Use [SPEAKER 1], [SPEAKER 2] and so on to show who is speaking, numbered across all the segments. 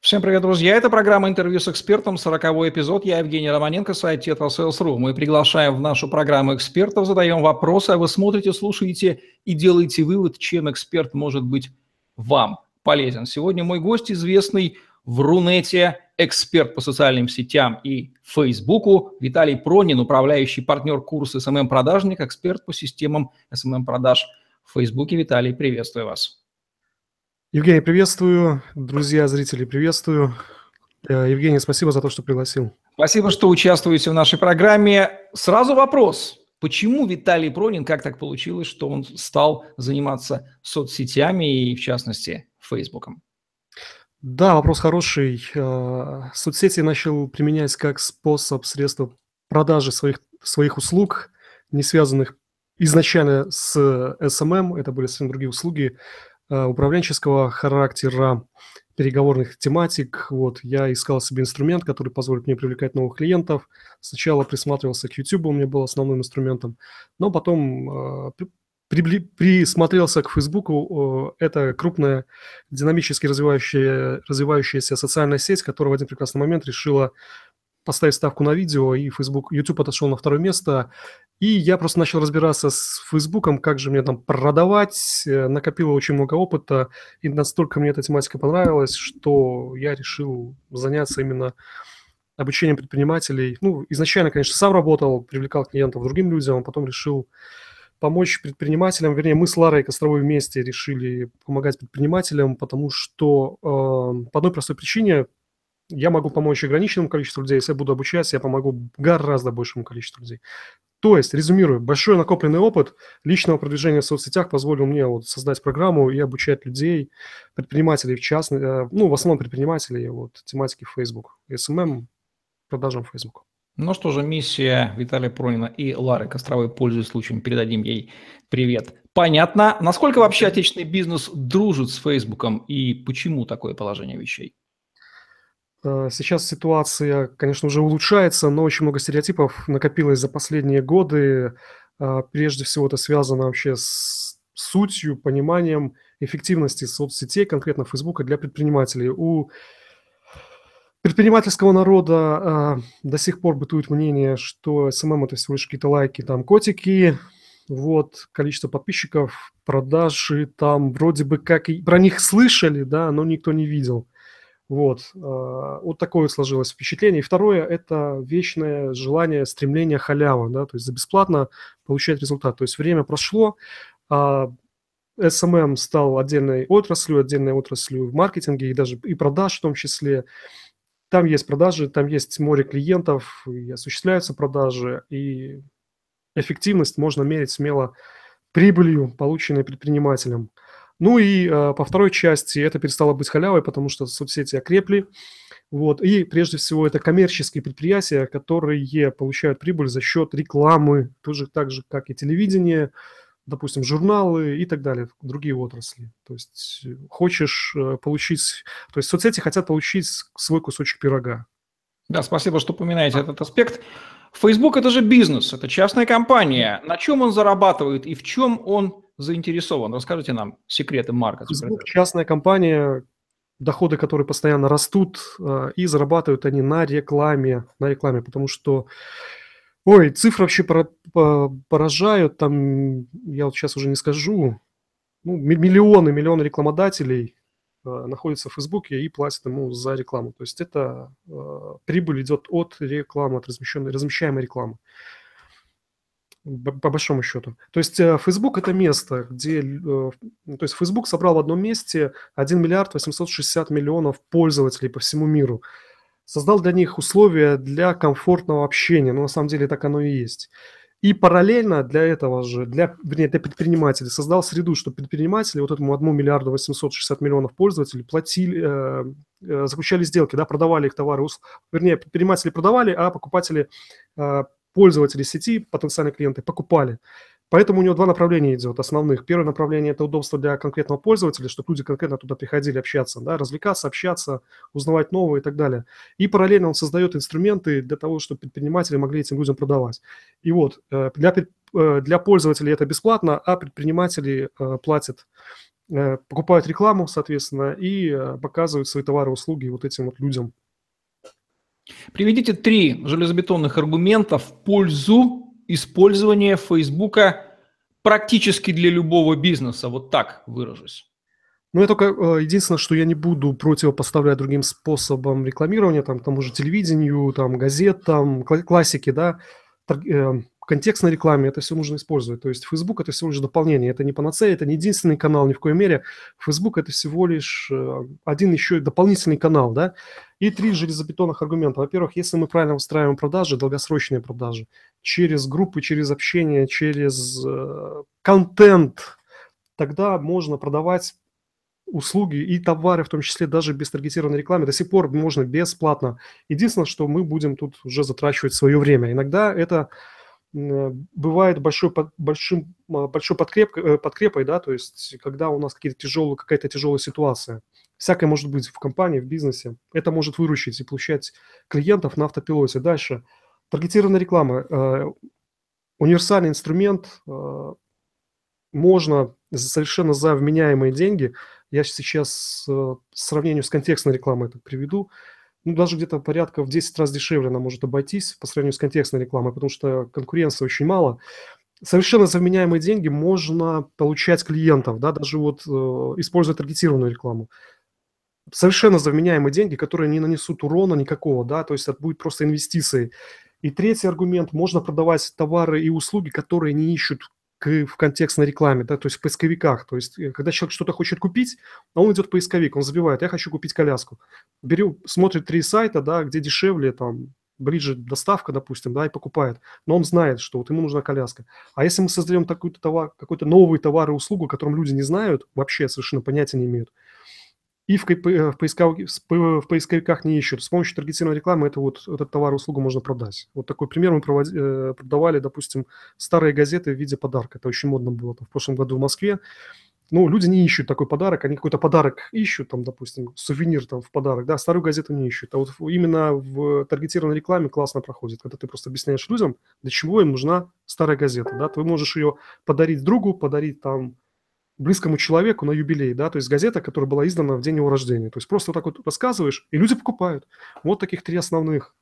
[SPEAKER 1] Всем привет, друзья! Это программа «Интервью с экспертом», 40 эпизод. Я Евгений Романенко, сайт TetraSales.ru. Мы приглашаем в нашу программу экспертов, задаем вопросы, а вы смотрите, слушаете и делаете вывод, чем эксперт может быть вам полезен. Сегодня мой гость, известный в Рунете, эксперт по социальным сетям и Фейсбуку, Виталий Пронин, управляющий партнер курса SMM-продажник, эксперт по системам SMM-продаж в Фейсбуке. Виталий, приветствую вас.
[SPEAKER 2] Евгений, приветствую. Друзья, зрители, приветствую. Э, Евгений, спасибо за то, что пригласил.
[SPEAKER 1] Спасибо, что участвуете в нашей программе. Сразу вопрос. Почему Виталий Пронин, как так получилось, что он стал заниматься соцсетями и, в частности, Фейсбуком?
[SPEAKER 2] Да, вопрос хороший. Э, соцсети начал применять как способ, средство продажи своих, своих услуг, не связанных изначально с SMM, это были совсем другие услуги, управленческого характера, переговорных тематик. Вот, я искал себе инструмент, который позволит мне привлекать новых клиентов. Сначала присматривался к YouTube, он мне был основным инструментом, но потом э, при, присмотрелся к Facebook. Это крупная, динамически развивающая, развивающаяся социальная сеть, которая в один прекрасный момент решила поставить ставку на видео, и Facebook, YouTube отошел на второе место. И я просто начал разбираться с Фейсбуком, как же мне там продавать, э, накопил очень много опыта, и настолько мне эта тематика понравилась, что я решил заняться именно обучением предпринимателей. Ну, изначально, конечно, сам работал, привлекал клиентов другим людям, а потом решил помочь предпринимателям, вернее, мы с Ларой Костровой вместе решили помогать предпринимателям, потому что э, по одной простой причине я могу помочь ограниченному количеству людей, если я буду обучаться, я помогу гораздо большему количеству людей. То есть, резюмирую, большой накопленный опыт личного продвижения в соцсетях позволил мне вот создать программу и обучать людей, предпринимателей в частности, э, ну, в основном предпринимателей, вот, тематики Facebook, SMM, продажам Facebook.
[SPEAKER 1] Ну что же, миссия Виталия Пронина и Лары Костровой, пользуясь случаем, передадим ей привет. Понятно. Насколько вообще отечественный бизнес дружит с Фейсбуком и почему такое положение вещей?
[SPEAKER 2] Э, сейчас ситуация, конечно, уже улучшается, но очень много стереотипов накопилось за последние годы. Э, прежде всего это связано вообще с сутью, пониманием эффективности соцсетей, конкретно Фейсбука, для предпринимателей. У предпринимательского народа э, до сих пор бытует мнение, что SMM – это всего лишь какие-то лайки, там, котики, вот, количество подписчиков, продажи, там, вроде бы как и про них слышали, да, но никто не видел. Вот, а, вот такое сложилось впечатление. И второе – это вечное желание, стремление халява, да, то есть за бесплатно получать результат. То есть время прошло, а SMM стал отдельной отраслью, отдельной отраслью в маркетинге и даже и продаж в том числе. Там есть продажи, там есть море клиентов, и осуществляются продажи, и эффективность можно мерить смело прибылью, полученной предпринимателем. Ну и э, по второй части это перестало быть халявой, потому что соцсети окрепли. Вот. И прежде всего это коммерческие предприятия, которые получают прибыль за счет рекламы, тоже так же, как и телевидение, допустим, журналы и так далее, другие отрасли. То есть э, хочешь э, получить, то есть соцсети хотят получить свой кусочек пирога.
[SPEAKER 1] Да, спасибо, что упоминаете этот аспект. Facebook это же бизнес, это частная компания. На чем он зарабатывает и в чем он заинтересован? Расскажите нам секреты марка.
[SPEAKER 2] Facebook частная компания, доходы которые постоянно растут, э, и зарабатывают они на рекламе, на рекламе, потому что, ой, цифры вообще поражают, там, я вот сейчас уже не скажу, ну, миллионы, миллионы рекламодателей э, находятся в Фейсбуке и платят ему за рекламу. То есть это э, прибыль идет от рекламы, от размещенной, размещаемой рекламы по большому счету. То есть э, Facebook – это место, где… Э, то есть Facebook собрал в одном месте 1 миллиард 860 миллионов пользователей по всему миру. Создал для них условия для комфортного общения. Но на самом деле так оно и есть. И параллельно для этого же, для, вернее, для предпринимателей, создал среду, чтобы предприниматели вот этому 1 миллиарду 860 миллионов пользователей платили, э, заключали сделки, да, продавали их товары, вернее, предприниматели продавали, а покупатели пользователи сети, потенциальные клиенты, покупали. Поэтому у него два направления идет основных. Первое направление – это удобство для конкретного пользователя, чтобы люди конкретно туда приходили общаться, да, развлекаться, общаться, узнавать новое и так далее. И параллельно он создает инструменты для того, чтобы предприниматели могли этим людям продавать. И вот э, для, э, для пользователей это бесплатно, а предприниматели э, платят покупают рекламу, соответственно, и показывают свои товары услуги вот этим вот людям.
[SPEAKER 1] Приведите три железобетонных аргумента в пользу использования Фейсбука практически для любого бизнеса. Вот так выражусь.
[SPEAKER 2] Ну, я только э, единственное, что я не буду противопоставлять другим способам рекламирования, там, тому же телевидению, там, газетам, классики, да, э, контекстной рекламе это все нужно использовать. То есть Facebook – это всего лишь дополнение, это не панацея, это не единственный канал ни в коей мере. Facebook – это всего лишь э, один еще дополнительный канал, да. И три железобетонных аргумента. Во-первых, если мы правильно устраиваем продажи, долгосрочные продажи, через группы, через общение, через э, контент, тогда можно продавать услуги и товары, в том числе даже без таргетированной рекламы, до сих пор можно бесплатно. Единственное, что мы будем тут уже затрачивать свое время. Иногда это бывает большой, большим, а, большой подкреп, э, подкрепой, да, то есть когда у нас какие-то тяжелые, какая-то тяжелая ситуация. Всякое может быть в компании, в бизнесе. Это может выручить и получать клиентов на автопилоте. Дальше. Таргетированная реклама. Э, универсальный инструмент. Э, можно совершенно за вменяемые деньги – я сейчас э, сравнению с контекстной рекламой это приведу. Ну, даже где-то порядка в 10 раз дешевле она может обойтись по сравнению с контекстной рекламой, потому что конкуренции очень мало. Совершенно заменяемые деньги можно получать клиентов, да, даже вот э, используя таргетированную рекламу. Совершенно заменяемые деньги, которые не нанесут урона никакого, да, то есть это будет просто инвестиции. И третий аргумент, можно продавать товары и услуги, которые не ищут к, в контекстной рекламе, да, то есть в поисковиках. То есть, э, когда человек что-то хочет купить, а он идет в поисковик, он забивает, я хочу купить коляску. Беру, смотрит три сайта, да, где дешевле, там, ближе доставка, допустим, да, и покупает. Но он знает, что вот ему нужна коляска. А если мы создаем такой-то товар, какой-то новый товар и услугу, о котором люди не знают, вообще совершенно понятия не имеют, и в, в, поисковик, в поисковиках не ищут. С помощью таргетированной рекламы это вот, этот товар услугу можно продать. Вот такой пример мы проводи, э, продавали, допустим, старые газеты в виде подарка. Это очень модно было там, в прошлом году в Москве. Ну, люди не ищут такой подарок, они какой-то подарок ищут, там, допустим, сувенир там в подарок, да, старую газету не ищут. А вот именно в таргетированной рекламе классно проходит, когда ты просто объясняешь людям, для чего им нужна старая газета, да, ты можешь ее подарить другу, подарить там близкому человеку на юбилей, да, то есть газета, которая была издана в день его рождения. То есть просто вот так вот рассказываешь, и люди покупают. Вот таких три основных.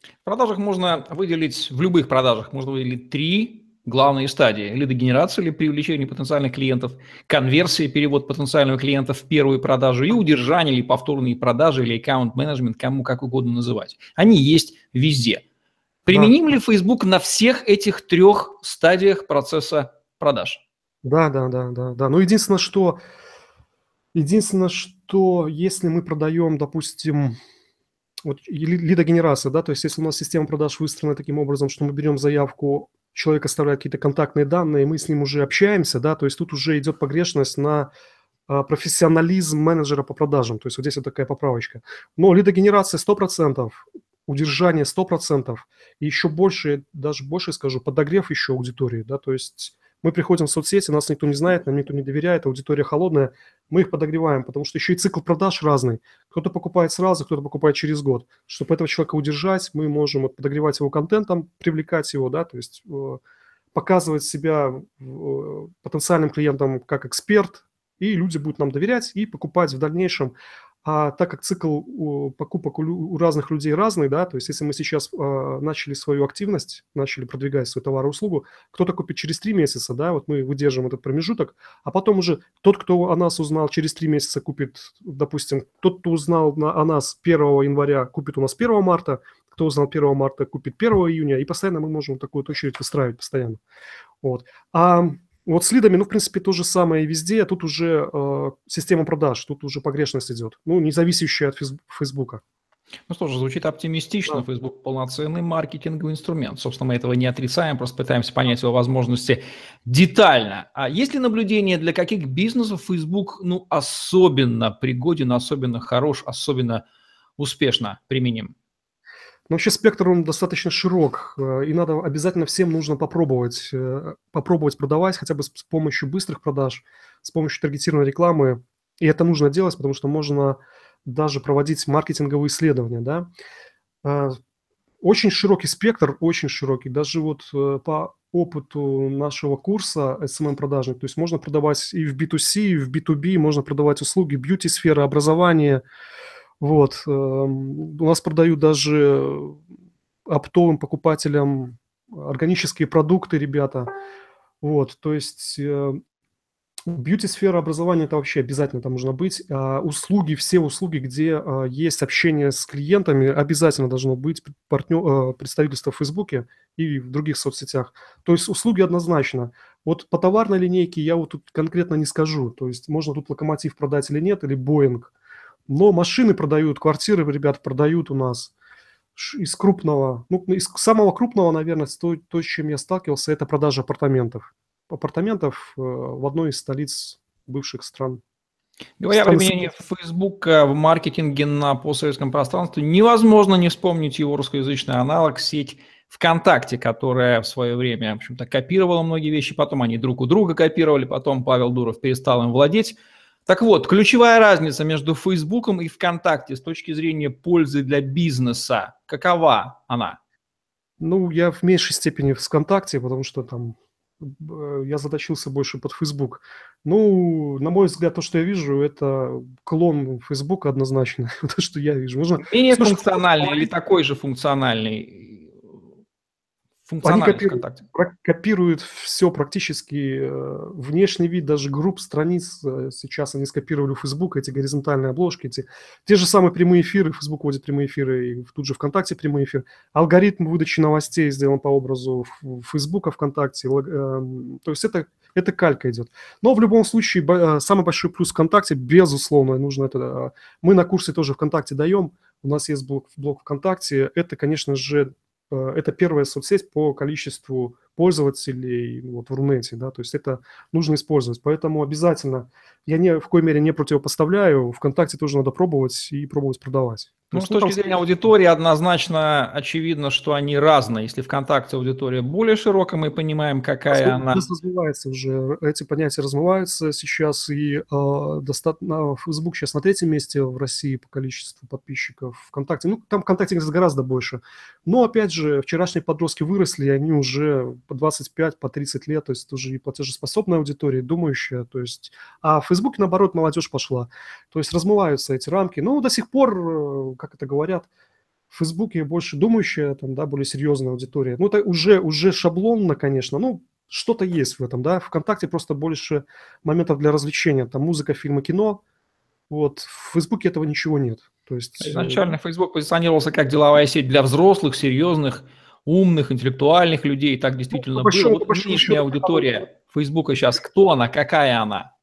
[SPEAKER 1] В продажах можно выделить, в любых продажах можно выделить три главные стадии. Лидогенерация или привлечение потенциальных клиентов, конверсия, перевод потенциального клиента в первую продажу и удержание или повторные продажи или аккаунт-менеджмент, кому как угодно называть. Они есть везде. Применим да. ли Facebook на всех этих трех стадиях процесса продаж?
[SPEAKER 2] Да, да, да, да, да. Ну, единственное, что, единственное, что если мы продаем, допустим, вот лидогенерация, да, то есть если у нас система продаж выстроена таким образом, что мы берем заявку, человек оставляет какие-то контактные данные, мы с ним уже общаемся, да, то есть тут уже идет погрешность на а, профессионализм менеджера по продажам, то есть вот здесь вот такая поправочка. Но лидогенерация 100%, удержание 100%, и еще больше, даже больше скажу, подогрев еще аудитории, да, то есть мы приходим в соцсети, нас никто не знает, нам никто не доверяет, аудитория холодная, мы их подогреваем, потому что еще и цикл продаж разный. Кто-то покупает сразу, кто-то покупает через год. Чтобы этого человека удержать, мы можем подогревать его контентом, привлекать его, да, то есть э, показывать себя э, потенциальным клиентам как эксперт, и люди будут нам доверять и покупать в дальнейшем а так как цикл покупок у разных людей разный, да, то есть если мы сейчас э, начали свою активность, начали продвигать свой товар и услугу, кто-то купит через три месяца, да, вот мы выдержим этот промежуток, а потом уже тот, кто о нас узнал, через три месяца купит, допустим, тот, кто узнал на, о нас 1 января, купит у нас 1 марта, кто узнал 1 марта, купит 1 июня, и постоянно мы можем такую вот очередь выстраивать постоянно. Вот. А вот с лидами, ну, в принципе, то же самое и везде. А тут уже э, система продаж, тут уже погрешность идет. Ну, не зависящая от Фейсбука.
[SPEAKER 1] Ну что ж, звучит оптимистично. Да. Facebook полноценный маркетинговый инструмент. Собственно, мы этого не отрицаем, просто пытаемся понять его возможности детально. А есть ли наблюдение, для каких бизнесов Facebook ну, особенно пригоден, особенно хорош, особенно успешно применим?
[SPEAKER 2] Но вообще спектр, он достаточно широк, э, и надо обязательно всем нужно попробовать, э, попробовать продавать хотя бы с помощью быстрых продаж, с помощью таргетированной рекламы. И это нужно делать, потому что можно даже проводить маркетинговые исследования, да. А, очень широкий спектр, очень широкий. Даже вот э, по опыту нашего курса SMM-продажник, то есть можно продавать и в B2C, и в B2B, можно продавать услуги бьюти-сферы, образование. Вот. Эм, у нас продают даже оптовым покупателям органические продукты, ребята. Вот, то есть э, Бьюти-сфера образования – это вообще обязательно там нужно быть. А, услуги, все услуги, где а, есть общение с клиентами, обязательно должно быть партнер, а, представительство в Фейсбуке и в других соцсетях. То есть услуги однозначно. Вот по товарной линейке я вот тут конкретно не скажу. То есть можно тут локомотив продать или нет, или Боинг. Но машины продают, квартиры ребята продают у нас из крупного, ну, из самого крупного, наверное, то, то, с чем я сталкивался, это продажа апартаментов апартаментов э, в одной из столиц бывших стран.
[SPEAKER 1] Говоря о применении Facebook в маркетинге на постсоветском пространстве, невозможно не вспомнить его русскоязычный аналог, сеть ВКонтакте, которая в свое время, в общем-то, копировала многие вещи, потом они друг у друга копировали, потом Павел Дуров перестал им владеть. Так вот, ключевая разница между Фейсбуком и ВКонтакте с точки зрения пользы для бизнеса, какова она?
[SPEAKER 2] Ну, я в меньшей степени в ВКонтакте, потому что там я заточился больше под Facebook. Ну, на мой взгляд, то, что я вижу, это клон Facebook однозначно. то, что я вижу.
[SPEAKER 1] Можно... Менее функциональный или такой же функциональный?
[SPEAKER 2] Они копируют, ВКонтакте. копируют все практически, э, внешний вид даже групп, страниц. Э, сейчас они скопировали у Facebook эти горизонтальные обложки, эти, те же самые прямые эфиры, Facebook вводит прямые эфиры, и тут же ВКонтакте прямой эфир. Алгоритм выдачи новостей сделан по образу Facebook, ВКонтакте. Эм, то есть это, это калька идет. Но в любом случае, э, самый большой плюс ВКонтакте, безусловно, нужно это... Мы на курсе тоже ВКонтакте даем, у нас есть блок, блок ВКонтакте. Это, конечно же, Э, это первая соцсеть по количеству пользователей вот, в Рунете, да, то есть это нужно использовать. Поэтому обязательно, я ни в коей мере не противопоставляю, ВКонтакте тоже надо пробовать и пробовать продавать.
[SPEAKER 1] Ну, с точки зрения аудитории однозначно очевидно, что они разные. Если ВКонтакте аудитория более широкая, мы понимаем, какая
[SPEAKER 2] Размы, она. Размывается уже, эти понятия размываются сейчас, и э, достаточно, Facebook сейчас на третьем месте в России по количеству подписчиков. ВКонтакте, ну, там ВКонтакте гораздо больше. Но, опять же, вчерашние подростки выросли, они уже по 25, по 30 лет, то есть уже и платежеспособная аудитория, думающая, то есть... А в Фейсбуке, наоборот, молодежь пошла. То есть размываются эти рамки. Но до сих пор э, как это говорят, в Фейсбуке больше думающая, там, да, более серьезная аудитория. Ну, это уже, уже шаблонно, конечно, ну, что-то есть в этом, да. Вконтакте просто больше моментов для развлечения, там музыка, фильмы, кино. Вот, в Фейсбуке этого ничего нет. То есть...
[SPEAKER 1] Э, Изначально Facebook позиционировался как деловая сеть для взрослых, серьезных, умных, интеллектуальных людей. Так действительно ну, было. Вот нынешняя аудитория Фейсбука сейчас, кто она, какая она?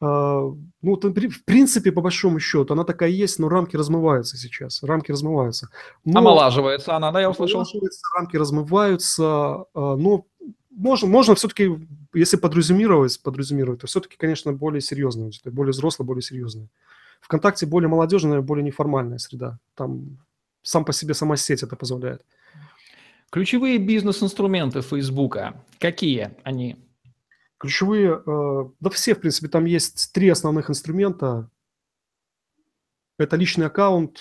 [SPEAKER 2] А, ну, в принципе, по большому счету, она такая есть, но рамки размываются сейчас. Рамки размываются.
[SPEAKER 1] Но, Омолаживается она, да, я услышал?
[SPEAKER 2] Рамки размываются, а, но можно, можно все-таки, если подрезюмировать, подрезюмировать, то все-таки, конечно, более серьезная, более взрослая, более серьезная. ВКонтакте более молодежная, более неформальная среда. Там сам по себе сама сеть это позволяет.
[SPEAKER 1] Ключевые бизнес-инструменты Фейсбука, какие они?
[SPEAKER 2] Ключевые, э, да все, в принципе, там есть три основных инструмента. Это личный аккаунт,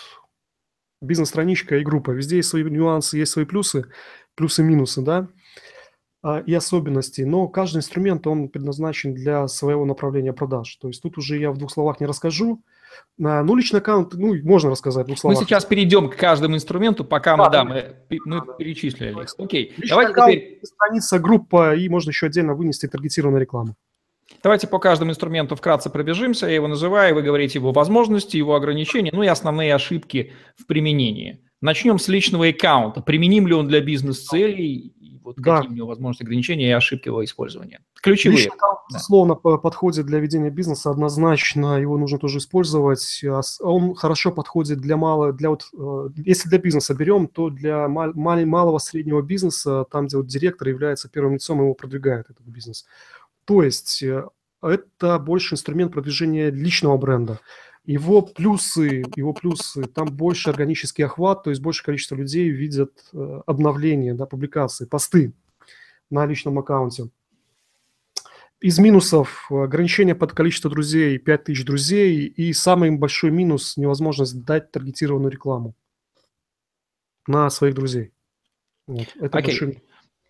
[SPEAKER 2] бизнес-страничка и группа. Везде есть свои нюансы, есть свои плюсы, плюсы-минусы, да, а, и особенности. Но каждый инструмент, он предназначен для своего направления продаж. То есть тут уже я в двух словах не расскажу. Ну, личный аккаунт, ну, можно рассказать
[SPEAKER 1] двух словах. Мы сейчас перейдем к каждому инструменту, пока да, мы, да, мы, мы да, перечислили. Да. Окей,
[SPEAKER 2] личный давайте аккаунт, теперь... Страница, группа, и можно еще отдельно вынести таргетированную рекламу.
[SPEAKER 1] Давайте по каждому инструменту вкратце пробежимся. Я его называю, вы говорите его возможности, его ограничения, ну и основные ошибки в применении. Начнем с личного аккаунта. Применим ли он для бизнес-целей? Вот да. какие у него возможности ограничения и ошибки его использования. Ключевые. Лично,
[SPEAKER 2] да. словно подходит для ведения бизнеса, однозначно его нужно тоже использовать. А он хорошо подходит для малого, для вот, э, если для бизнеса берем, то для мал, малого среднего бизнеса, там, где вот директор является первым лицом, его продвигает этот бизнес. То есть э, это больше инструмент продвижения личного бренда. Его плюсы, его плюсы, там больше органический охват, то есть больше количество людей видят э, обновления, да, публикации, посты на личном аккаунте. Из минусов ограничение под количество друзей, 5000 друзей, и самый большой минус – невозможность дать таргетированную рекламу. на своих друзей.
[SPEAKER 1] Вот. Это Окей. Большой...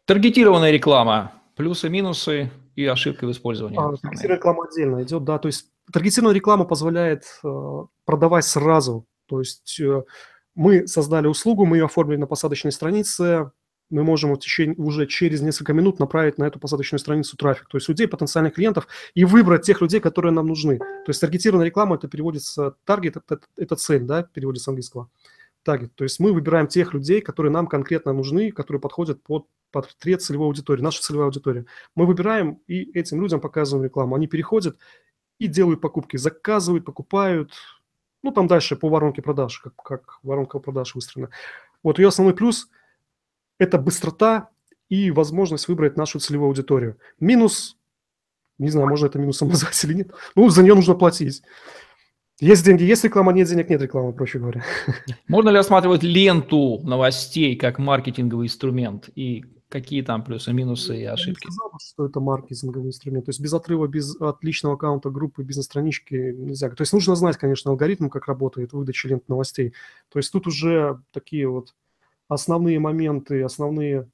[SPEAKER 1] Таргетированная реклама, плюсы, минусы и ошибки в использовании. А,
[SPEAKER 2] таргетированная реклама отдельно идет, да, то есть таргетированная реклама позволяет э, продавать сразу, то есть э, мы создали услугу, мы ее оформили на посадочной странице, мы можем в течение, уже через несколько минут направить на эту посадочную страницу трафик, то есть людей, потенциальных клиентов, и выбрать тех людей, которые нам нужны. То есть таргетированная реклама, это переводится, таргет, это, это цель, да, переводится с английского. Таргет, то есть мы выбираем тех людей, которые нам конкретно нужны, которые подходят под портрет целевой аудитории, наша целевая аудитория. Мы выбираем и этим людям показываем рекламу. Они переходят и делают покупки, заказывают, покупают, ну, там дальше по воронке продаж, как, как воронка продаж выстроена. Вот ее основной плюс – это быстрота и возможность выбрать нашу целевую аудиторию. Минус, не знаю, можно это минусом назвать или нет, ну, за нее нужно платить. Есть деньги, есть реклама, нет денег, нет рекламы, проще говоря.
[SPEAKER 1] Можно ли рассматривать ленту новостей как маркетинговый инструмент? И какие там плюсы, минусы и ошибки? Я сказал,
[SPEAKER 2] что это маркетинговый инструмент. То есть без отрыва, без отличного аккаунта группы, бизнес-странички нельзя. То есть нужно знать, конечно, алгоритм, как работает выдача лент новостей. То есть тут уже такие вот основные моменты, основные,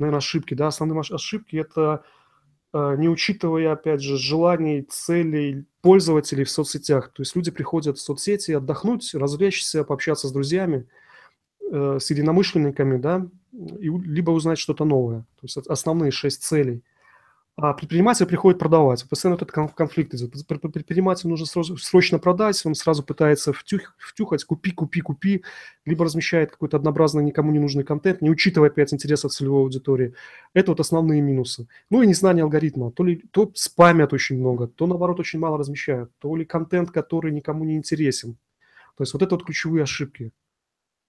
[SPEAKER 2] наверное, ошибки. Да, основные ошибки – это э, не учитывая, опять же, желаний, целей пользователей в соцсетях. То есть люди приходят в соцсети отдохнуть, развлечься, пообщаться с друзьями – э, с единомышленниками, да, и, либо узнать что-то новое. То есть основные шесть целей. А предприниматель приходит продавать. Постоянно этот конфликт идет. Предпринимателю нужно срочно продать, он сразу пытается втюх, втюхать, купи, купи, купи, либо размещает какой-то однообразный, никому не нужный контент, не учитывая опять интересов целевой аудитории. Это вот основные минусы. Ну и незнание алгоритма. То, ли, то спамят очень много, то наоборот очень мало размещают, то ли контент, который никому не интересен. То есть вот это вот ключевые ошибки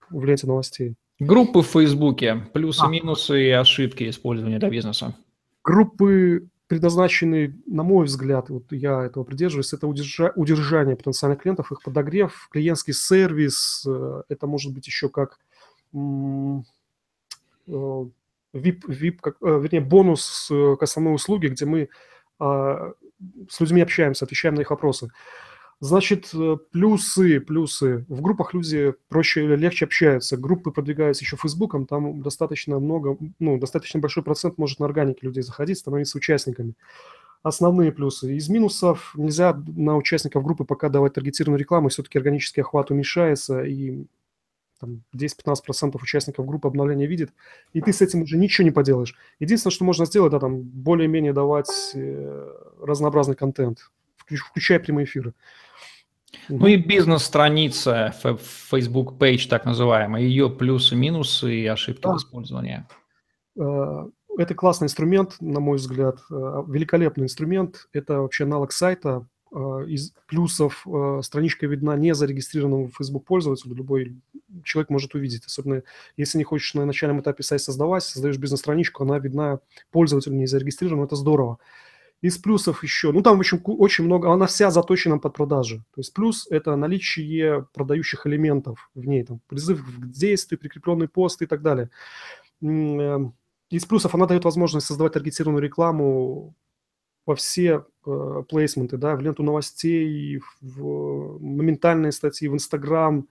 [SPEAKER 2] в ленте новостей.
[SPEAKER 1] Группы в Фейсбуке, плюсы, а. минусы и ошибки использования для бизнеса.
[SPEAKER 2] Группы предназначены, на мой взгляд, вот я этого придерживаюсь, это удержа, удержание потенциальных клиентов, их подогрев, клиентский сервис, э, это может быть еще как VIP, VIP как, э, вернее, бонус к основной услуге, где мы а, с людьми общаемся, отвечаем на их вопросы. Значит, э, плюсы, плюсы. В группах люди проще или легче общаются. Группы продвигаются еще Фейсбуком, там достаточно много, ну, достаточно большой процент может на органике людей заходить, становиться участниками. Основные плюсы. Из минусов нельзя на участников группы пока давать таргетированную рекламу, все-таки органический охват уменьшается, и там 10-15% участников группы обновления видит, и ты с этим уже ничего не поделаешь. Единственное, что можно сделать, да, там более-менее давать э, разнообразный контент, включая прямые эфиры.
[SPEAKER 1] Ну и бизнес-страница, Facebook Page так называемая, ее плюсы, минусы и ошибки да. в использовании.
[SPEAKER 2] Э, это классный инструмент, на мой взгляд, э, великолепный инструмент. Это вообще аналог сайта. Э, из плюсов страничка видна не зарегистрированному Facebook пользователю, любой человек может увидеть. Особенно если не хочешь на начальном этапе сайт создавать, создаешь бизнес-страничку, она видна пользователю не зарегистрированному, это здорово. Из плюсов еще, ну там, в общем, очень много, она вся заточена под продажи. То есть плюс – это наличие продающих элементов в ней, там, призыв к действию, прикрепленный пост и так далее. Эм, из плюсов она дает возможность создавать таргетированную рекламу во все э, плейсменты, да, в ленту новостей, в моментальные статьи, в Инстаграм,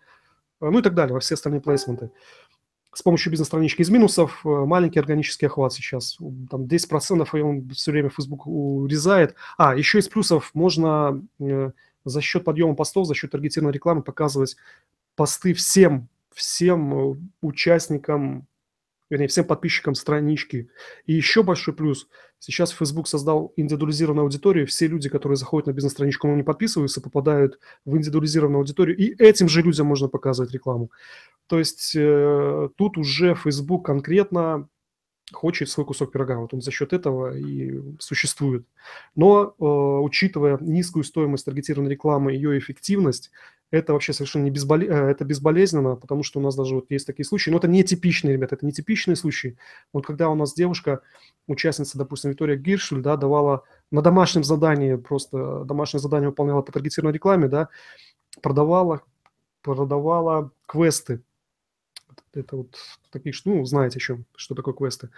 [SPEAKER 2] э, ну и так далее, во все остальные плейсменты с помощью бизнес-странички из минусов э, маленький органический охват сейчас. Там 10% и он все время Facebook урезает. А, еще из плюсов можно э, за счет подъема постов, за счет таргетированной рекламы показывать посты всем, всем э, участникам вернее, всем подписчикам странички. И еще большой плюс. Сейчас Facebook создал индивидуализированную аудиторию. Все люди, которые заходят на бизнес-страничку, но не подписываются, попадают в индивидуализированную аудиторию. И этим же людям можно показывать рекламу. То есть э, тут уже Facebook конкретно хочет свой кусок пирога. Вот он за счет этого и существует. Но э, учитывая низкую стоимость таргетированной рекламы, ее эффективность, это вообще совершенно не безболе... Э, это безболезненно, потому что у нас даже вот есть такие случаи, но это не типичные, ребята, это не типичные случаи. Вот когда у нас девушка, участница, допустим, Виктория Гиршель, да, давала на домашнем задании, просто домашнее задание выполняла по таргетированной рекламе, да, продавала, продавала квесты это вот такие, ну, знаете, еще, что такое квесты.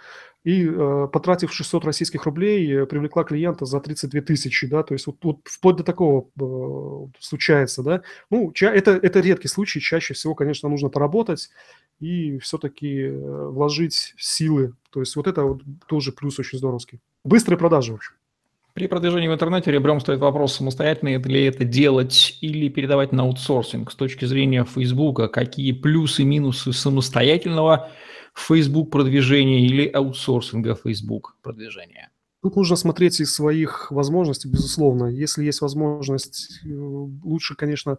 [SPEAKER 2] И э, потратив 600 российских рублей, э, привлекла клиента за 32 тысячи, да, то есть вот, вот вплоть до такого э, случается, да. Ну, ча- это, это редкий случай, чаще всего, конечно, нужно поработать и все-таки э, вложить силы. То есть вот это вот тоже плюс очень здоровский. Быстрые продажи, в общем.
[SPEAKER 1] При продвижении в интернете ребром стоит вопрос, самостоятельно ли это делать или передавать на аутсорсинг. С точки зрения Фейсбука, какие плюсы и минусы самостоятельного Facebook продвижения или аутсорсинга Facebook продвижения?
[SPEAKER 2] Тут нужно смотреть из своих возможностей, безусловно. Если есть возможность, э, лучше, конечно,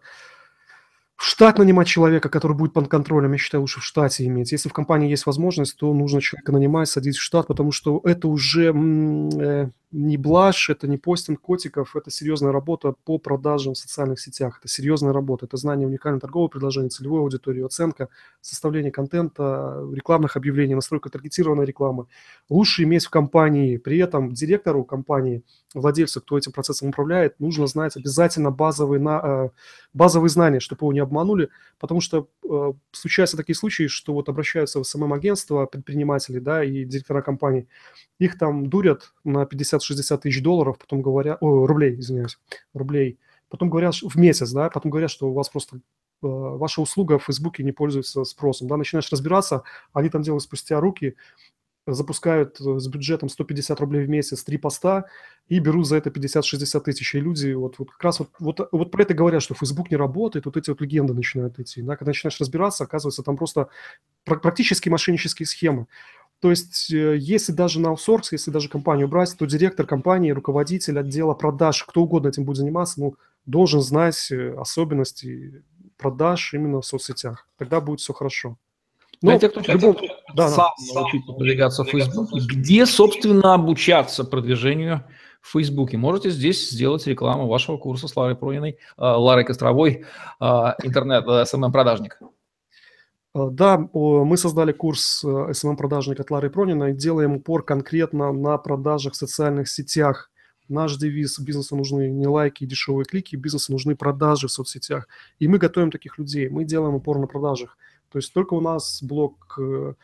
[SPEAKER 2] в штат нанимать человека, который будет под контролем, я считаю, лучше в штате иметь. Если в компании есть возможность, то нужно человека нанимать, садить в штат, потому что это уже э, не блажь, это не постинг котиков, это серьезная работа по продажам в социальных сетях. Это серьезная работа, это знание уникального торгового предложения, целевой аудитории, оценка, составление контента, рекламных объявлений, настройка таргетированной рекламы. Лучше иметь в компании, при этом директору компании, владельцу, кто этим процессом управляет, нужно знать обязательно базовые, на, э, базовые знания, чтобы его не обманули, потому что э, случаются такие случаи, что вот обращаются в СММ-агентство предприниматели, да, и директора компаний, их там дурят на 50-60 тысяч долларов, потом говорят, о, рублей, извиняюсь, рублей, потом говорят в месяц, да, потом говорят, что у вас просто э, ваша услуга в Фейсбуке не пользуется спросом, да, начинаешь разбираться, они там делают спустя руки, запускают э, с бюджетом 150 рублей в месяц три поста и берут за это 50-60 тысяч. И люди вот, вот как раз вот, вот, вот про это говорят, что Facebook не работает, вот эти вот легенды начинают идти. Да? Когда начинаешь разбираться, оказывается, там просто практически мошеннические схемы. То есть, э, если даже на аутсорс, если даже компанию брать, то директор компании, руководитель отдела продаж, кто угодно этим будет заниматься, ну, должен знать э, особенности продаж именно в соцсетях. Тогда будет все хорошо.
[SPEAKER 1] Ну, Для тех, кто любом... да, сам да. научиться продвигаться в Фейсбуке, где, собственно, обучаться продвижению в Фейсбуке? Можете здесь сделать рекламу вашего курса с Ларой Прониной, э, Ларой Костровой, интернет, СММ-продажник.
[SPEAKER 2] Э, да, мы создали курс SMM-продажник от Лары Пронина и делаем упор конкретно на продажах в социальных сетях. Наш девиз – бизнесу нужны не лайки и дешевые клики, бизнесу нужны продажи в соцсетях. И мы готовим таких людей, мы делаем упор на продажах. То есть только у нас блок э,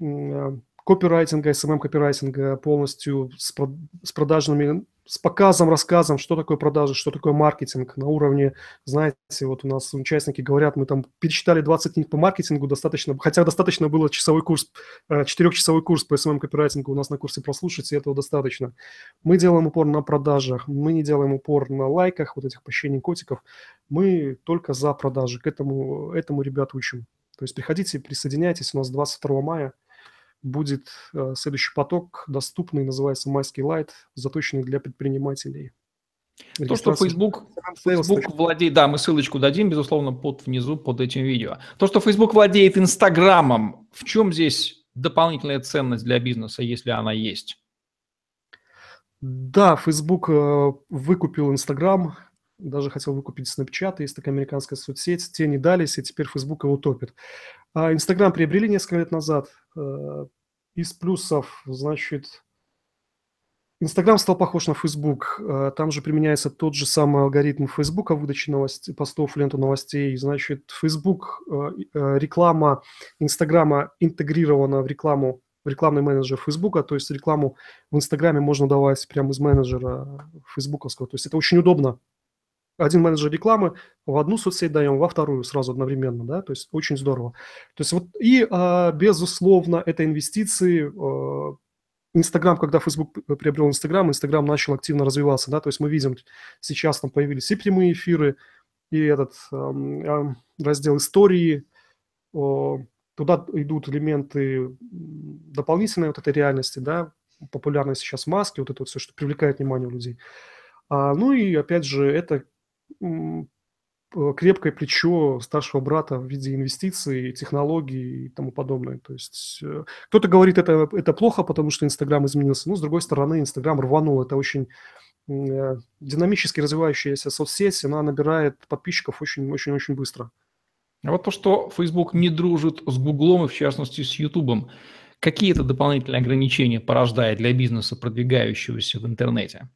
[SPEAKER 2] э, копирайтинга, SMM-копирайтинга полностью с продажными, с показом, рассказом, что такое продажи, что такое маркетинг на уровне, знаете, вот у нас участники говорят, мы там перечитали 20 книг по маркетингу, достаточно, хотя достаточно было часовой курс, э, четырехчасовой курс по SMM-копирайтингу у нас на курсе прослушать, и этого достаточно. Мы делаем упор на продажах, мы не делаем упор на лайках, вот этих пощений котиков, мы только за продажи, к этому, этому ребят учим. То есть приходите, присоединяйтесь. У нас 22 мая будет э, следующий поток, доступный, называется «Майский лайт», заточенный для предпринимателей.
[SPEAKER 1] То, что Facebook, Facebook владеет, да, мы ссылочку дадим, безусловно, под внизу, под этим видео. То, что Facebook владеет Инстаграмом, в чем здесь дополнительная ценность для бизнеса, если она есть?
[SPEAKER 2] Да, Facebook э, выкупил Инстаграм, даже хотел выкупить Snapchat, есть такая американская соцсеть, те не дались, и теперь Facebook его топит. А Инстаграм приобрели несколько лет назад. Э, из плюсов, значит, Инстаграм стал похож на Facebook. Э, там же применяется тот же самый алгоритм Фейсбука выдачи новостей, постов ленту новостей. Значит, Facebook, э, реклама Инстаграма интегрирована в рекламу в рекламный менеджер Фейсбука, то есть рекламу в Инстаграме можно давать прямо из менеджера фейсбуковского. То есть это очень удобно один менеджер рекламы в одну соцсеть даем, во вторую сразу одновременно, да, то есть очень здорово. То есть вот и, а, безусловно, это инвестиции. А, Инстаграм, когда Facebook приобрел Инстаграм, Инстаграм начал активно развиваться, да, то есть мы видим, сейчас там появились и прямые эфиры, и этот раздел истории, туда идут элементы дополнительной вот этой реальности, да, популярны сейчас маски, вот это вот все, что привлекает внимание у людей. А, ну и опять же, это крепкое плечо старшего брата в виде инвестиций, технологий и тому подобное. То есть э, кто-то говорит, это, это плохо, потому что Инстаграм изменился. Но, с другой стороны, Инстаграм рванул. Это очень э, динамически развивающаяся соцсеть. Она набирает подписчиков очень-очень-очень быстро.
[SPEAKER 1] А вот то, что Facebook не дружит с Гуглом и, в частности, с Ютубом, какие это дополнительные ограничения порождает для бизнеса, продвигающегося в интернете?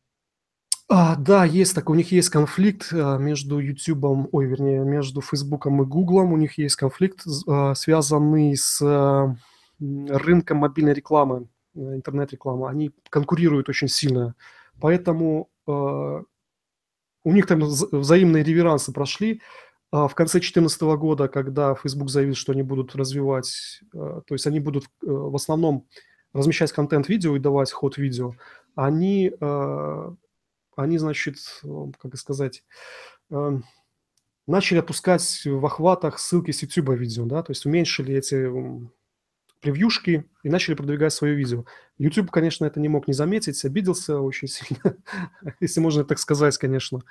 [SPEAKER 2] А, да, есть такой, у них есть конфликт а, между YouTube, ой, вернее, между Facebook и Google. У них есть конфликт, а, связанный с а, рынком мобильной рекламы, э, интернет-рекламы. Они конкурируют очень сильно. Поэтому у них там взаимные реверансы прошли. В конце 2014 года, когда Facebook заявил, что они будут развивать, то есть они будут э, в основном размещать контент видео и давать ход видео, они они, значит, как сказать, эм, начали отпускать в охватах ссылки с YouTube видео, да, то есть уменьшили эти превьюшки и начали продвигать свое видео. YouTube, конечно, это не мог не заметить, обиделся очень сильно, если можно так сказать, конечно.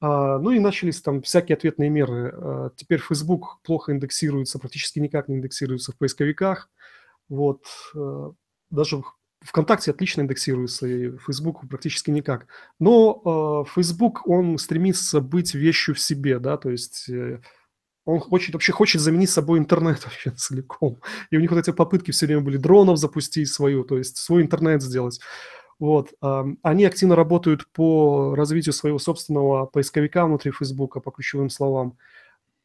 [SPEAKER 2] А, ну и начались там всякие ответные меры. А, теперь Facebook плохо индексируется, практически никак не индексируется в поисковиках. Вот. А, даже ВКонтакте отлично индексируется, и Facebook практически никак. Но э, Facebook, он стремится быть вещью в себе, да, то есть э, он хочет, вообще хочет заменить собой интернет вообще целиком. И у них вот эти попытки все время были дронов запустить свою, то есть свой интернет сделать. Вот. Э, они активно работают по развитию своего собственного поисковика внутри Facebook по ключевым словам.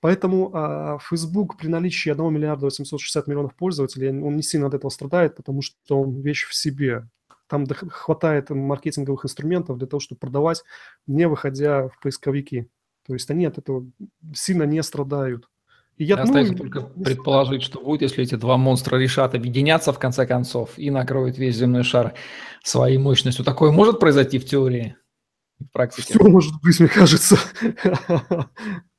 [SPEAKER 2] Поэтому а, Facebook при наличии 1 миллиарда 860 миллионов пользователей, он не сильно от этого страдает, потому что он вещь в себе. Там хватает маркетинговых инструментов для того, чтобы продавать, не выходя в поисковики. То есть они от этого сильно не страдают.
[SPEAKER 1] И я, Остается ну, только предположить, что будет, если эти два монстра решат объединяться в конце концов и накроют весь земной шар своей мощностью. Такое может произойти в теории,
[SPEAKER 2] в практике? Все может быть, мне кажется.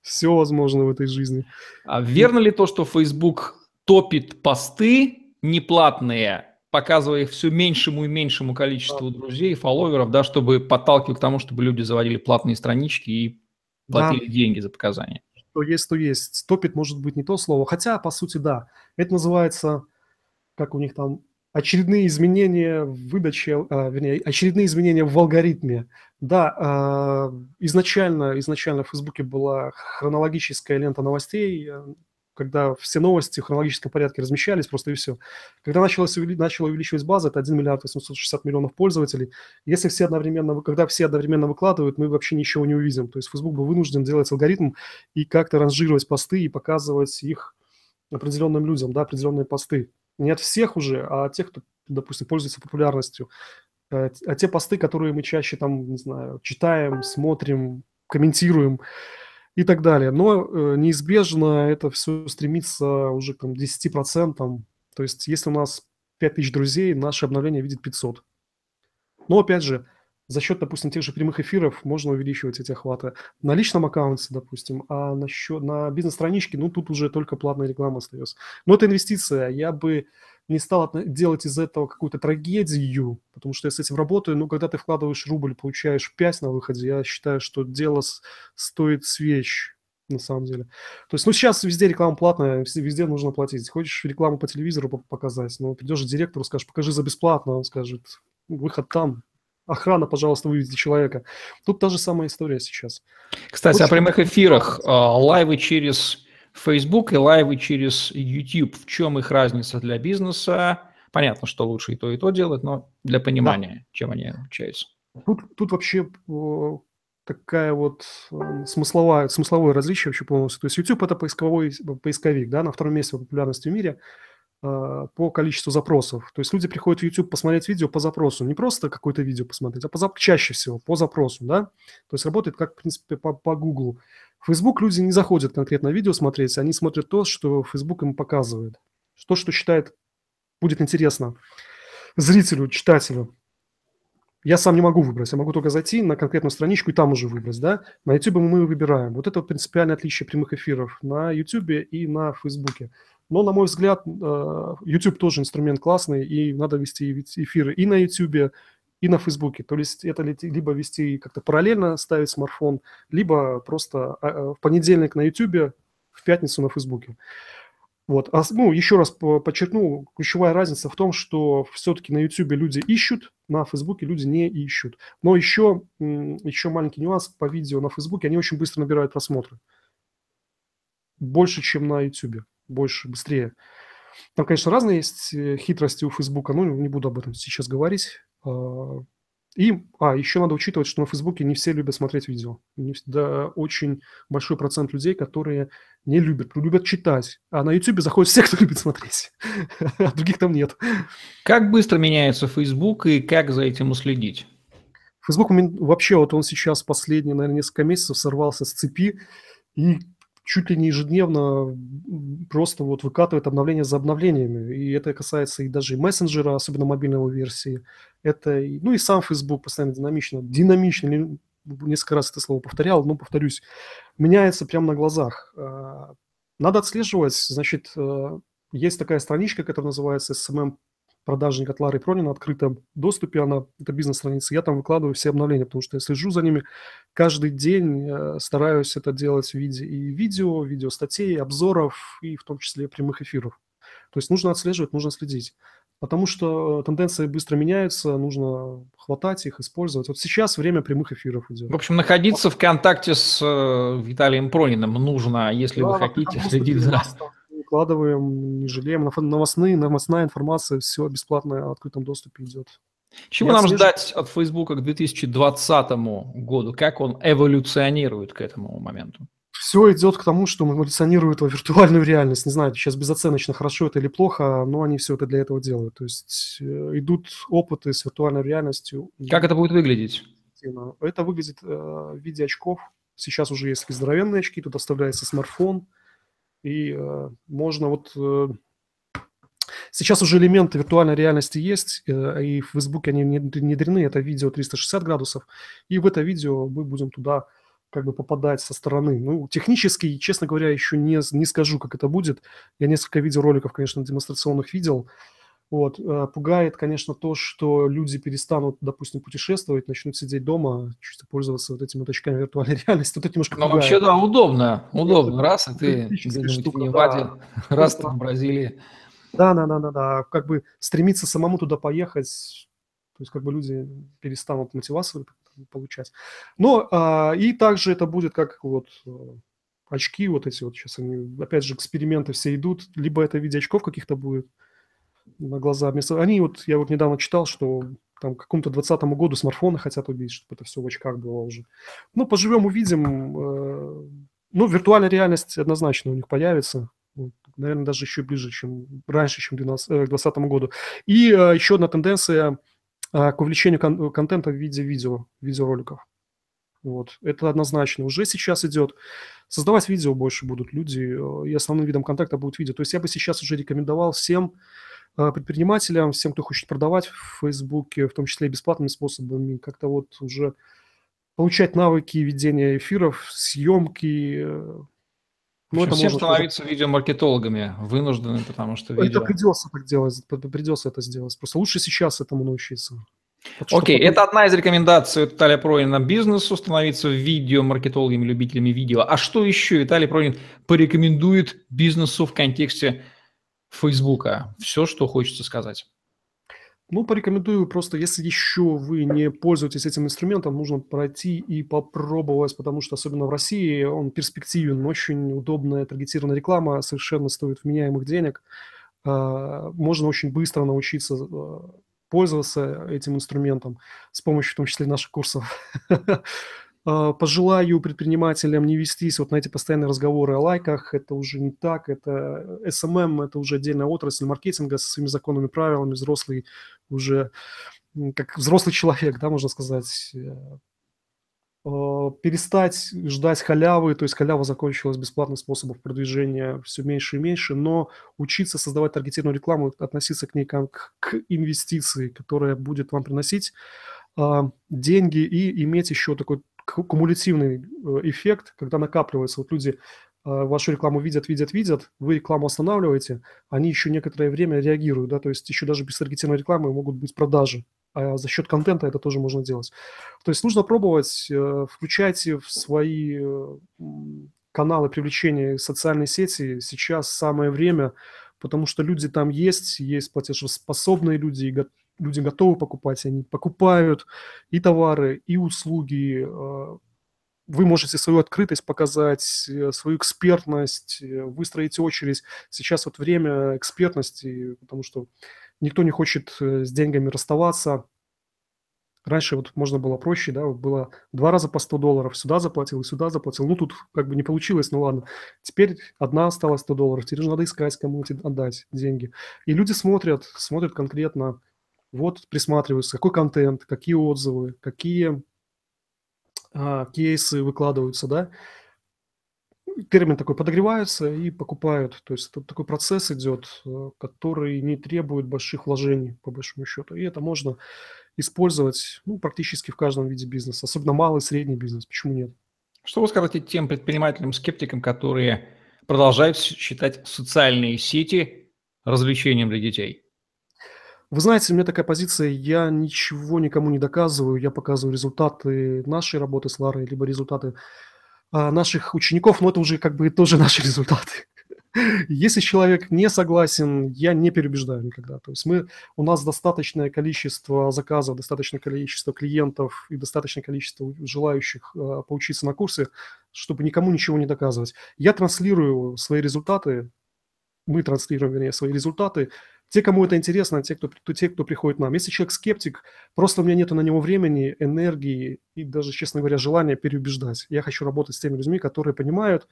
[SPEAKER 2] Все возможно в этой жизни.
[SPEAKER 1] А верно ли то, что Facebook топит посты неплатные, показывая их все меньшему и меньшему количеству да. друзей, фолловеров, да, чтобы подталкивать к тому, чтобы люди заводили платные странички и платили да. деньги за показания?
[SPEAKER 2] Что есть, то есть. Топит может быть не то слово, хотя, по сути, да. Это называется, как у них там очередные изменения в выдаче, а, вернее, очередные изменения в алгоритме. Да, а, изначально, изначально в Фейсбуке была хронологическая лента новостей, э, когда все новости в хронологическом порядке размещались, просто и все. Когда началась, начала увеличивать база, это 1 миллиард 860 миллионов пользователей. Если все одновременно, когда все одновременно выкладывают, мы вообще ничего не увидим. То есть Facebook был вынужден делать алгоритм и как-то ранжировать посты и показывать их определенным людям, да, определенные посты. Не от всех уже, а от тех, кто, допустим, пользуется популярностью. А, а те посты, которые мы чаще там, не знаю, читаем, смотрим, комментируем и так далее. Но э, неизбежно это все стремится уже к 10%. То есть если у нас 5000 друзей, наше обновление видит 500. Но опять же, за счет, допустим, тех же прямых эфиров можно увеличивать эти охваты. На личном аккаунте, допустим, а на, счет, на бизнес-страничке, ну, тут уже только платная реклама остается. Но это инвестиция. Я бы не стал делать из этого какую-то трагедию, потому что я с этим работаю. Ну, когда ты вкладываешь рубль, получаешь 5 на выходе, я считаю, что дело стоит свеч на самом деле. То есть, ну, сейчас везде реклама платная, везде нужно платить. Хочешь рекламу по телевизору показать, ну, придешь к директору, скажешь, покажи за бесплатно, он скажет, выход там, охрана, пожалуйста, выведите человека. Тут та же самая история сейчас.
[SPEAKER 1] Кстати, вот о прямых эфирах. А, лайвы через Facebook и лайвы через YouTube. В чем их разница для бизнеса? Понятно, что лучше и то, и то делать, но для понимания, да. чем они отличаются.
[SPEAKER 2] Тут, тут вообще такая вот смысловая, смысловое различие вообще полностью. То есть YouTube – это поисковой поисковик, да, на втором месте по популярности в мире – по количеству запросов. То есть люди приходят в YouTube посмотреть видео по запросу, не просто какое-то видео посмотреть, а по, чаще всего по запросу, да. То есть работает как, в принципе, по, по Google. В Facebook люди не заходят конкретно видео смотреть, они смотрят то, что Facebook им показывает. То, что считает будет интересно зрителю, читателю. Я сам не могу выбрать, я могу только зайти на конкретную страничку и там уже выбрать, да. На YouTube мы выбираем. Вот это принципиальное отличие прямых эфиров на YouTube и на Facebook. Но, на мой взгляд, э, YouTube тоже инструмент классный, и надо вести эфиры и на YouTube, и на Фейсбуке. То есть это либо вести как-то параллельно, ставить смартфон, либо просто а, а, в понедельник на YouTube, в пятницу на Фейсбуке. Вот. А, ну, еще раз подчеркну, ключевая разница в том, что все-таки на YouTube люди ищут, на Фейсбуке люди не ищут. Но еще, еще маленький нюанс по видео на Фейсбуке, они очень быстро набирают просмотры. Больше, чем на YouTube больше, быстрее. Там, конечно, разные есть э, хитрости у Фейсбука, но не буду об этом сейчас говорить. А, И, а, еще надо учитывать, что на Фейсбуке не все любят смотреть видео. Не, да, очень большой процент людей, которые не любят, любят читать. А на YouTube заходят все, кто любит смотреть. А других там нет.
[SPEAKER 1] Как быстро меняется Facebook и как за этим уследить?
[SPEAKER 2] Facebook вообще, вот он сейчас последние, наверное, несколько месяцев сорвался с цепи и чуть ли не ежедневно просто вот выкатывает обновления за обновлениями. И это касается и даже и мессенджера, особенно мобильной версии. Это, ну и сам Facebook постоянно динамично, динамично, несколько раз это слово повторял, но повторюсь, меняется прямо на глазах. А, надо отслеживать, значит, э, есть такая страничка, которая называется SMM продажник от Лары Пронина, открытом доступе, она, это бизнес-страница, я там выкладываю все обновления, потому что я слежу за ними каждый день, э, стараюсь это делать в виде и видео, видео статей, обзоров, и в том числе прямых эфиров. То есть нужно отслеживать, нужно следить. Потому что тенденции быстро меняются, нужно хватать их, использовать. Вот сейчас время прямых эфиров идет.
[SPEAKER 1] В общем, находиться в контакте с э, Виталием Прониным нужно, если да, вы хотите следить за
[SPEAKER 2] выкладываем, не жалеем. Новостные, новостная информация, все бесплатно в открытом доступе идет.
[SPEAKER 1] Чего нам отслежу... ждать от Фейсбука к 2020 году? Как он эволюционирует к этому моменту?
[SPEAKER 2] Все идет к тому, что эволюционирует во виртуальную реальность. Не знаю, сейчас безоценочно хорошо это или плохо, но они все это для этого делают. То есть э, идут опыты с виртуальной реальностью.
[SPEAKER 1] Как это будет выглядеть?
[SPEAKER 2] Это выглядит э, в виде очков. Сейчас уже есть здоровенные очки, тут оставляется смартфон, и э, можно вот... Э, сейчас уже элементы виртуальной реальности есть, э, и в Facebook они внедрены, это видео 360 градусов, и в это видео мы будем туда как бы попадать со стороны. Ну, технически, честно говоря, еще не, не скажу, как это будет. Я несколько видеороликов, конечно, демонстрационных видел, вот. Э, пугает, конечно, то, что люди перестанут, допустим, путешествовать, начнут сидеть дома, чисто пользоваться вот этими очками виртуальной реальности. Вот это немножко
[SPEAKER 1] Ну, вообще, да, удобно. Удобно. Раз, и ты где-нибудь в Неваде, да. раз ты в Бразилии.
[SPEAKER 2] Да, да, да, да, да. Как бы стремиться самому туда поехать, то есть как бы люди перестанут мотивацию получать. Но а, и также это будет как вот э, очки вот эти вот сейчас они, опять же, эксперименты все идут, либо это в виде очков каких-то будет, на глаза. Вместо... Они вот, я вот недавно читал, что там к какому-то 20 году смартфоны хотят убить, чтобы это все в очках было уже. Ну, поживем, увидим. Э, ну, виртуальная реальность однозначно у них появится. Наверное, даже еще ближе, чем раньше, чем к 2020 году. И э, еще одна тенденция э, к увеличению кон- контента в виде видео, видеороликов. Вот. Это однозначно уже сейчас идет. Создавать видео больше будут люди, и основным видом контакта будет видео. То есть я бы сейчас уже рекомендовал всем предпринимателям, всем, кто хочет продавать в Фейсбуке, в том числе и бесплатными способами, как-то вот уже получать навыки ведения эфиров, съемки.
[SPEAKER 1] Э, ну, это всем становиться тоже... видеомаркетологами вынуждены, потому что
[SPEAKER 2] видео... Это придется так делать, придется это сделать. Просто лучше сейчас этому научиться.
[SPEAKER 1] Окей, okay. это одна из рекомендаций Виталия Пронина бизнесу, становиться видеомаркетологами, любителями видео. А что еще Виталий Пронин порекомендует бизнесу в контексте Фейсбука. Все, что хочется сказать.
[SPEAKER 2] Ну, порекомендую просто, если еще вы не пользуетесь этим инструментом, нужно пройти и попробовать, потому что, особенно в России, он перспективен, очень удобная таргетированная реклама, совершенно стоит вменяемых денег. А, можно очень быстро научиться а, пользоваться этим инструментом с помощью, в том числе, наших курсов. А, пожелаю предпринимателям не вестись вот на эти постоянные разговоры о лайках. Это уже не так. Это SMM, это уже отдельная отрасль маркетинга со своими законами, правилами. Взрослый уже, как взрослый человек, да, можно сказать, э, а, перестать ждать халявы, то есть халява закончилась, бесплатных способов продвижения все меньше и меньше, но учиться создавать таргетированную рекламу, относиться к ней как к инвестиции, которая будет вам приносить а, деньги и иметь еще такой кумулятивный э, эффект, когда накапливается. Вот люди э, вашу рекламу видят, видят, видят, вы рекламу останавливаете, они еще некоторое время реагируют, да, то есть еще даже без таргетированной рекламы могут быть продажи, а за счет контента это тоже можно делать. То есть нужно пробовать, э, включайте в свои каналы привлечения социальной сети, сейчас самое время, потому что люди там есть, есть платежеспособные люди, люди готовы покупать, они покупают и товары, и услуги. Э, вы можете свою открытость показать, э, свою экспертность, э, выстроить очередь. Сейчас вот время экспертности, потому что никто не хочет с деньгами расставаться. Раньше вот можно было проще, да, было два раза по 100 долларов, сюда заплатил и сюда заплатил. Ну, тут как бы не получилось, ну ладно. Теперь одна осталась 100 долларов, теперь надо искать, кому эти отдать деньги. И люди смотрят, смотрят конкретно, вот присматриваются, какой контент, какие отзывы, какие а, кейсы выкладываются, да. Термин такой подогревается и покупают. То есть тут такой процесс идет, э, который не требует больших вложений, по большому счету. И это можно использовать ну, практически в каждом виде бизнеса, особенно малый и средний бизнес. Почему нет?
[SPEAKER 1] Что вы скажете тем предпринимателям-скептикам, которые продолжают считать социальные сети развлечением для детей?
[SPEAKER 2] Вы знаете, у меня такая позиция, я ничего никому не доказываю, я показываю результаты нашей работы с Ларой, либо результаты а, наших учеников, но это уже как бы тоже наши результаты. Если человек не согласен, я не переубеждаю никогда. То есть мы, у нас достаточное количество заказов, достаточное количество клиентов и достаточное количество желающих э, поучиться на курсе, чтобы никому ничего не доказывать. Я транслирую свои результаты, мы транслируем, вернее, свои результаты. Те, кому это интересно, те, кто, те, кто приходит к нам. Если человек скептик, просто у меня нет на него времени, энергии и даже, честно говоря, желания переубеждать. Я хочу работать с теми людьми, которые понимают,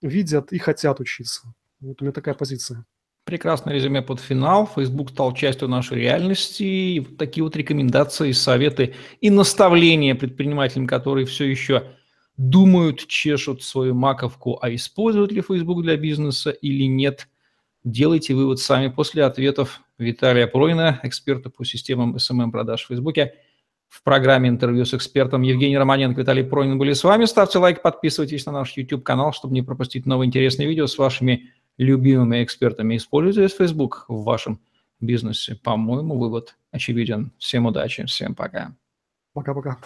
[SPEAKER 2] видят и хотят учиться. Вот у меня такая позиция.
[SPEAKER 1] Прекрасное резюме под финал. Facebook стал частью нашей реальности. И вот такие вот рекомендации, советы и наставления предпринимателям, которые все еще думают, чешут свою маковку, а используют ли Facebook для бизнеса или нет. Делайте вывод сами после ответов Виталия Пройна, эксперта по системам SMM продаж в Фейсбуке в программе интервью с экспертом Евгений Романенко, Виталий Пронин были с вами. Ставьте лайк, подписывайтесь на наш YouTube-канал, чтобы не пропустить новые интересные видео с вашими любимыми экспертами. Используйте Facebook в вашем бизнесе. По-моему, вывод очевиден. Всем удачи, всем пока.
[SPEAKER 2] Пока-пока.